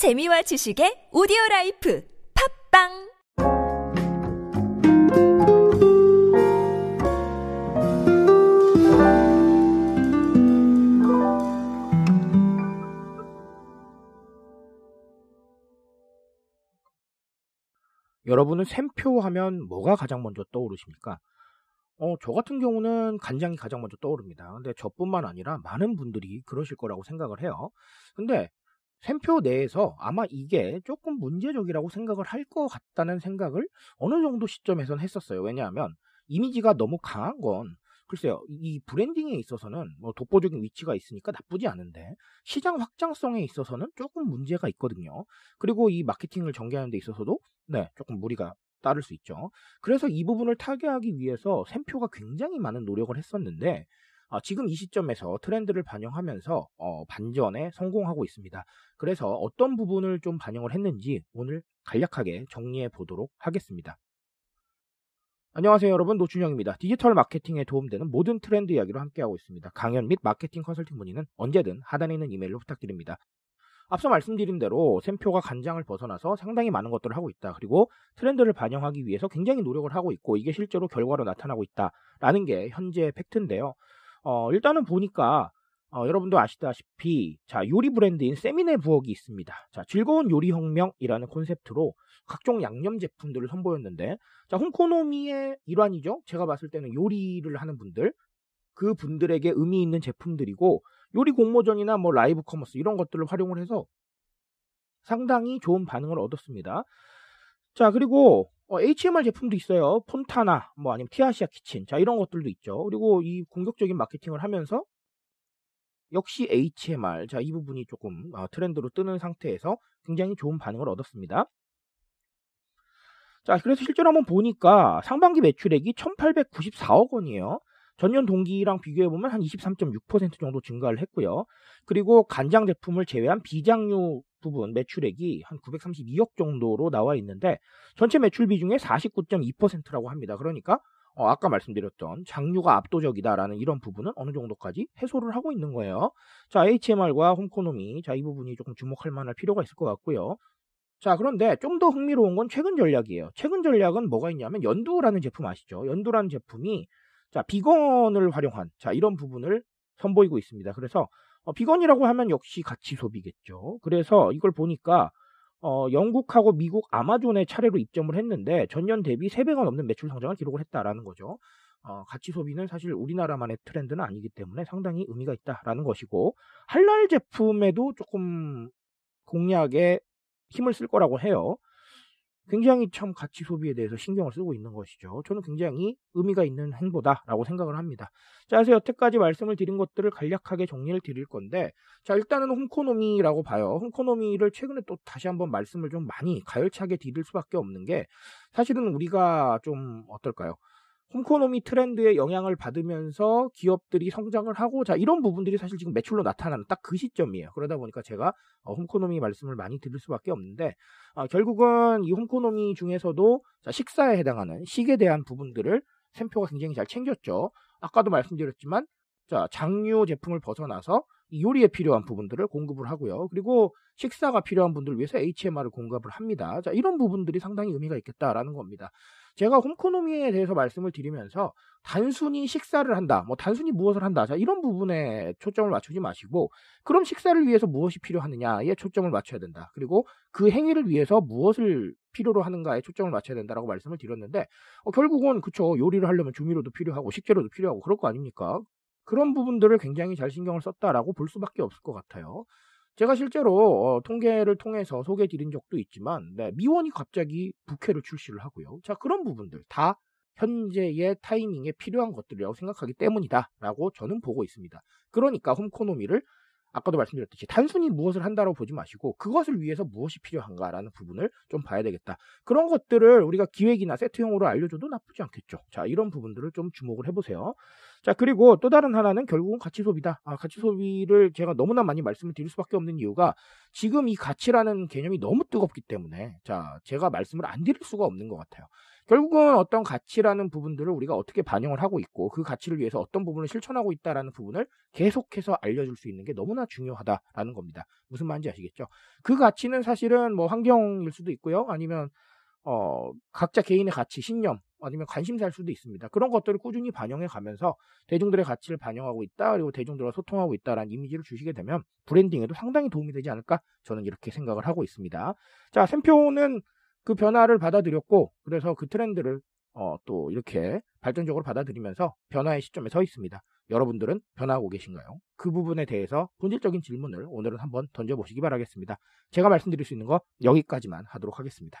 재미와 지식의 audio life 팟빵 여러분은 샘표 하면 뭐가 가장 먼저 떠오르십니까? 어, 저 같은 경우는 간장이 가장 먼저 떠오릅니다. 근데 저뿐만 아니라 많은 분들이 그러실 거라고 생각을 해요. 근데 샘표 내에서 아마 이게 조금 문제적이라고 생각을 할 것 같다는 생각을 어느 정도 시점에선 했었어요. 왜냐하면 이미지가 너무 강한 건 글쎄요, 이 브랜딩에 있어서는 뭐 독보적인 위치가 있으니까 나쁘지 않은데 시장 확장성에 있어서는 조금 문제가 있거든요. 그리고 이 마케팅을 전개하는 데 있어서도 네, 조금 무리가 따를 수 있죠. 그래서 이 부분을 타개하기 위해서 샘표가 굉장히 많은 노력을 했었는데 아, 지금 이 시점에서 트렌드를 반영하면서 어, 반전에 성공하고 있습니다. 그래서 어떤 부분을 좀 반영을 했는지 오늘 간략하게 정리해 보도록 하겠습니다. 안녕하세요 여러분 노준영입니다. 디지털 마케팅에 도움되는 모든 트렌드 이야기로 함께하고 있습니다. 강연 및 마케팅 컨설팅 문의는 언제든 하단에 있는 이메일로 부탁드립니다. 앞서 말씀드린 대로 샘표가 간장을 벗어나서 상당히 많은 것들을 하고 있다. 그리고 트렌드를 반영하기 위해서 굉장히 노력을 하고 있고 이게 실제로 결과로 나타나고 있다 라는 게 현재 팩트인데요. 어, 일단은 보니까 어, 여러분도 아시다시피 자 요리 브랜드인 새미네 부엌이 있습니다. 자 즐거운 요리 혁명이라는 콘셉트로 각종 양념 제품들을 선보였는데 자 홈코노미의 일환이죠. 제가 봤을 때는 요리를 하는 분들 그 분들에게 의미 있는 제품들이고 요리 공모전이나 뭐 live commerce 이런 것들을 활용을 해서 상당히 좋은 반응을 얻었습니다. 자 그리고 어, HMR 제품도 있어요. 폰타나 뭐 아니면 티아시아 키친 자 이런 것들도 있죠. 그리고 이 공격적인 마케팅을 하면서 역시 HMR 자 이 부분이 조금 어, 트렌드로 뜨는 상태에서 굉장히 좋은 반응을 얻었습니다. 자 그래서 실제로 한번 보니까 상반기 매출액이 1894억 원이에요. 전년 동기랑 비교해보면 한 23.6% 정도 증가를 했고요. 그리고 간장 제품을 제외한 비장류 부분 매출액이 한 932억 정도로 나와 있는데 전체 매출 비중의 49.2%라고 합니다. 그러니까 어, 아까 말씀드렸던 장류가 압도적이다라는 이런 부분은 어느 정도까지 해소를 하고 있는 거예요. 자, HMR과 홈코노미, 자, 이 부분이 조금 주목할 만할 필요가 있을 것 같고요. 자, 그런데 좀 더 흥미로운 건 최근 전략이에요. 최근 전략은 뭐가 있냐면 연두라는 제품 아시죠? 연두라는 제품이 자, 비건을 활용한 자, 이런 부분을 선보이고 있습니다. 그래서 어, 비건이라고 하면 역시 가치 소비겠죠. 그래서 이걸 보니까 어, 영국하고 미국 아마존의 차례로 입점을 했는데 전년 대비 3배가 넘는 매출 성장을 기록을 했다라는 거죠. 어, 가치 소비는 사실 우리나라만의 트렌드는 아니기 때문에 상당히 의미가 있다라는 것이고 할랄 제품에도 조금 공략에 힘을 쓸 거라고 해요. 굉장히 참 가치 소비에 대해서 신경을 쓰고 있는 것이죠. 저는 굉장히 의미가 있는 행보다라고 생각을 합니다. 자, 그래서 여태까지 말씀을 드린 것들을 간략하게 정리를 드릴 건데, 자, 일단은 홈코노미라고 봐요. 홈코노미를 최근에 또 다시 한번 말씀을 좀 많이 가열차게 드릴 수밖에 없는 게, 사실은 우리가 좀 어떨까요? 홈코노미 트렌드의 영향을 받으면서 기업들이 성장을 하고 자 이런 부분들이 사실 지금 매출로 나타나는 딱 그 시점이에요. 그러다 보니까 제가 어, 홈코노미 말씀을 많이 드릴 수밖에 없는데 어, 결국은 이 홈코노미 중에서도 자, 식사에 해당하는 식에 대한 부분들을 샘표가 굉장히 잘 챙겼죠. 아까도 말씀드렸지만 자 장류 제품을 벗어나서 요리에 필요한 부분들을 공급을 하고요. 그리고 식사가 필요한 분들을 위해서 HMR을 공급을 합니다. 자, 이런 부분들이 상당히 의미가 있겠다라는 겁니다. 제가 홈코노미에 대해서 말씀을 드리면서 단순히 식사를 한다, 뭐 단순히 무엇을 한다, 자, 이런 부분에 초점을 맞추지 마시고, 그럼 식사를 위해서 무엇이 필요하느냐에 초점을 맞춰야 된다. 그리고 그 행위를 위해서 무엇을 필요로 하는가에 초점을 맞춰야 된다라고 말씀을 드렸는데, 어, 결국은 그쵸, 요리를 하려면 조미료도 필요하고, 식재료도 필요하고, 그럴 거 아닙니까? 그런 부분들을 굉장히 잘 신경을 썼다라고 볼 수밖에 없을 것 같아요. 제가 실제로 어, 통계를 통해서 소개해 드린 적도 있지만 네, 미원이 갑자기 부캐를 출시를 하고요. 자 그런 부분들 다 현재의 타이밍에 필요한 것들이라고 생각하기 때문이다라고 저는 보고 있습니다. 그러니까 홈코노미를 아까도 말씀드렸듯이 단순히 무엇을 한다고 보지 마시고 그것을 위해서 무엇이 필요한가라는 부분을 좀 봐야 되겠다. 그런 것들을 우리가 기획이나 세트형으로 알려줘도 나쁘지 않겠죠. 자, 이런 부분들을 좀 주목을 해보세요. 자, 그리고 또 다른 하나는 결국은 가치 소비다. 아, 가치 소비를 제가 너무나 많이 말씀을 드릴 수밖에 없는 이유가 지금 이 가치라는 개념이 너무 뜨겁기 때문에 자, 제가 말씀을 안 드릴 수가 없는 것 같아요. 결국은 어떤 가치라는 부분들을 우리가 어떻게 반영을 하고 있고 그 가치를 위해서 어떤 부분을 실천하고 있다라는 부분을 계속해서 알려줄 수 있는 게 너무나 중요하다라는 겁니다. 무슨 말인지 아시겠죠? 그 가치는 사실은 뭐 환경일 수도 있고요. 아니면 어, 각자 개인의 가치, 신념, 아니면 관심사일 수도 있습니다. 그런 것들을 꾸준히 반영해 가면서 대중들의 가치를 반영하고 있다, 그리고 대중들과 소통하고 있다라는 이미지를 주시게 되면 브랜딩에도 상당히 도움이 되지 않을까? 저는 이렇게 생각을 하고 있습니다. 자, 샘표는 그 변화를 받아들였고, 그래서 그 트렌드를 어, 또 이렇게 발전적으로 받아들이면서 변화의 시점에 서 있습니다. 여러분들은 변화하고 계신가요? 그 부분에 대해서 본질적인 질문을 오늘은 한번 던져보시기 바라겠습니다. 제가 말씀드릴 수 있는 거 여기까지만 하도록 하겠습니다.